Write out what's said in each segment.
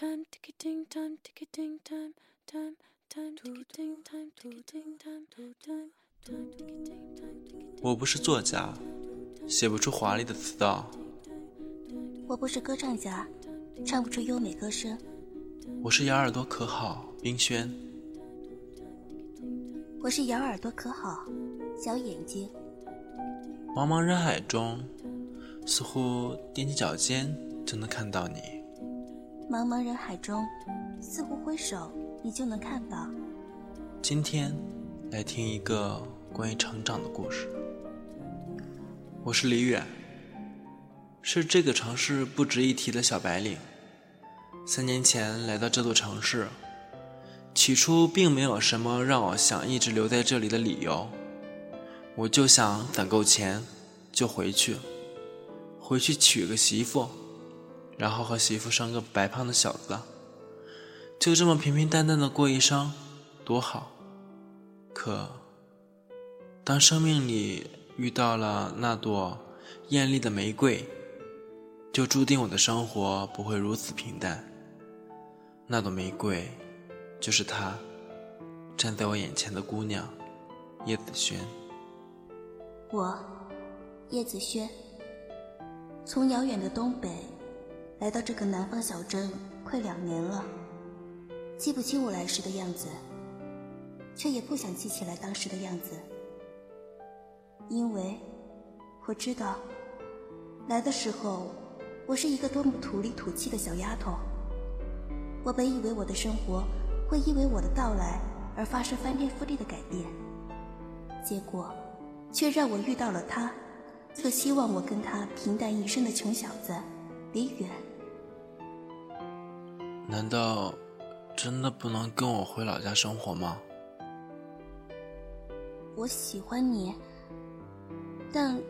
time ticketing time ticketing time time time ticketing time ticketing time time time ticketing time ticketing 我不是作家，写不出华丽的词道；我不是歌唱家，唱不出优美歌声；我是咬耳朵可好，冰轩。我是咬耳朵可好，小眼睛。茫茫人海中，似乎踮起脚尖就能看到你。茫茫人海中，似乎挥手你就能看到。今天来听一个关于成长的故事。我是李远，是这个城市不值一提的小白领。三年前来到这座城市，起初并没有什么让我想一直留在这里的理由。我就想攒够钱，就回去，回去娶个媳妇，然后和媳妇生个白胖的小子，就这么平平淡淡的过一生，多好。可，当生命里遇到了那朵艳丽的玫瑰，就注定我的生活不会如此平淡。那朵玫瑰，就是她，站在我眼前的姑娘，叶子轩。我，叶子轩，从遥远的东北来到这个南方小镇，快两年了。记不清我来时的样子，却也不想记起来当时的样子，因为我知道，来的时候我是一个多么土里土气的小丫头。我本以为我的生活会因为我的到来而发生翻天覆地的改变，结果。却让我遇到了他，则希望我跟他平淡一生的穷小子李远。难道真的不能跟我回老家生活吗？我喜欢你，但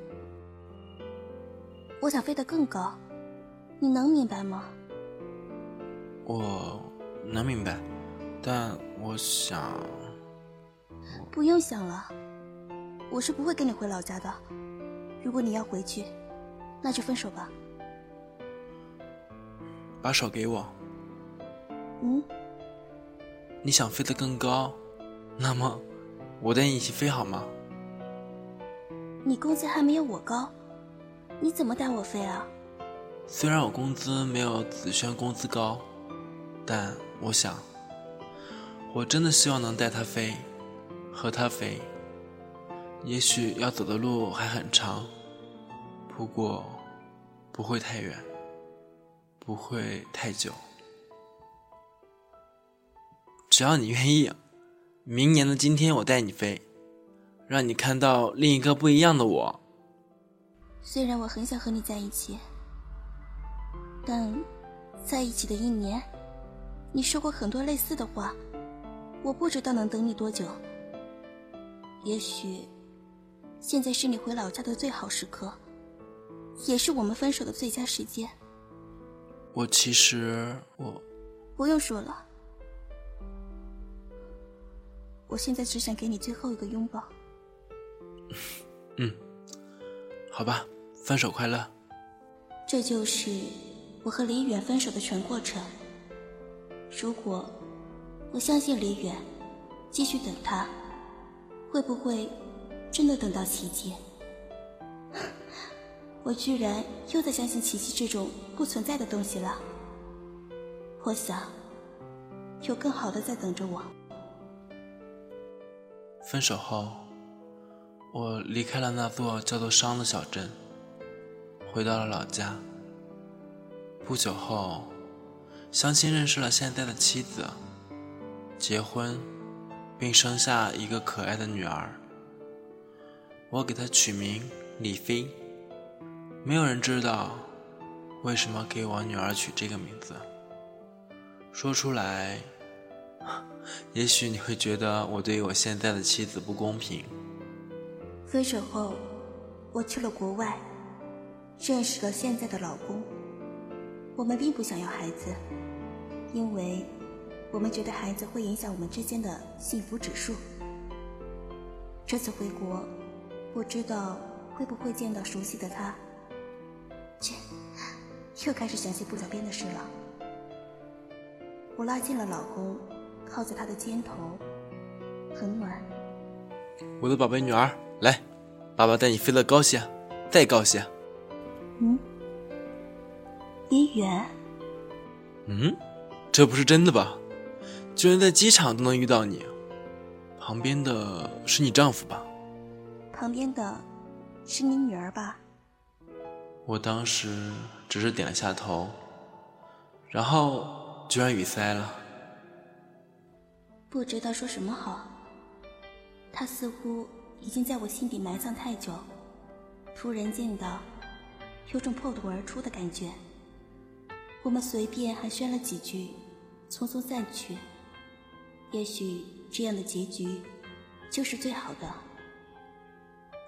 我想飞得更高，你能明白吗？我能明白，但我想……不用想了。我是不会跟你回老家的。如果你要回去，那就分手吧。把手给我。嗯。你想飞得更高，那么我带你一起飞好吗？你工资还没有我高，你怎么带我飞啊？虽然我工资没有子轩工资高，但我想，我真的希望能带他飞，和他飞。也许要走的路还很长，不过不会太远，不会太久。只要你愿意，明年的今天我带你飞，让你看到另一个不一样的我。虽然我很想和你在一起，但在一起的一年，你说过很多类似的话，我不知道能等你多久。也许。现在是你回老家的最好时刻，也是我们分手的最佳时间。我其实我不用说了，我现在只想给你最后一个拥抱。嗯，好吧，分手快乐。这就是我和李远分手的全过程。如果我相信李远，继续等他，会不会？真的等到奇迹，我居然又在相信奇迹这种不存在的东西了。我想，有更好的在等着我。分手后，我离开了那座叫做商的小镇，回到了老家。不久后，相亲认识了现在的妻子，结婚，并生下一个可爱的女儿。我给她取名李飞，没有人知道为什么给我女儿取这个名字。说出来，也许你会觉得我对我现在的妻子不公平。分手后，我去了国外，认识了现在的老公。我们并不想要孩子，因为我们觉得孩子会影响我们之间的幸福指数。这次回国。不知道会不会见到熟悉的他？切，又开始想些不着边的事了。我拉近了老公，靠在他的肩头，很暖。我的宝贝女儿，来，爸爸带你飞得高些，再高些。嗯，李远，嗯，这不是真的吧？居然在机场都能遇到你，旁边的是你丈夫吧？旁边的是你女儿吧？我当时只是点了下头，然后居然语塞了。不知道说什么好。他似乎已经在我心底埋葬太久，突然见到，有种破土而出的感觉。我们随便寒暄了几句，匆匆散去。也许这样的结局，就是最好的。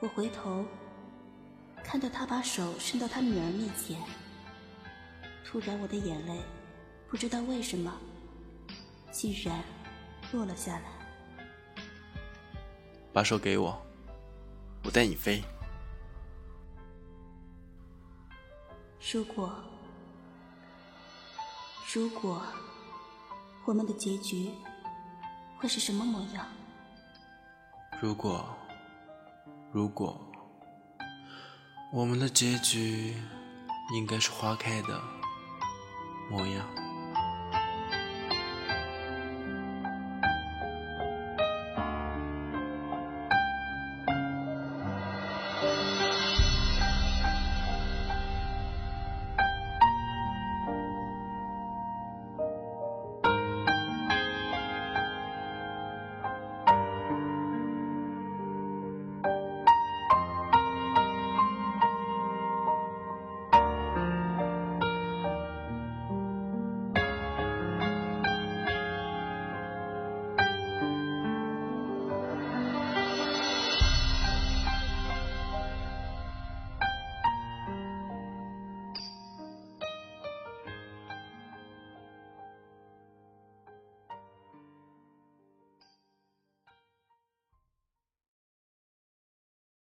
我回头。看到他把手伸到他女儿面前，突然我的眼泪不知道为什么，竟然落了下来。把手给我，我带你飞。如果，如果我们的结局会是什么模样？如果，如果。我们的结局应该是花开的模样。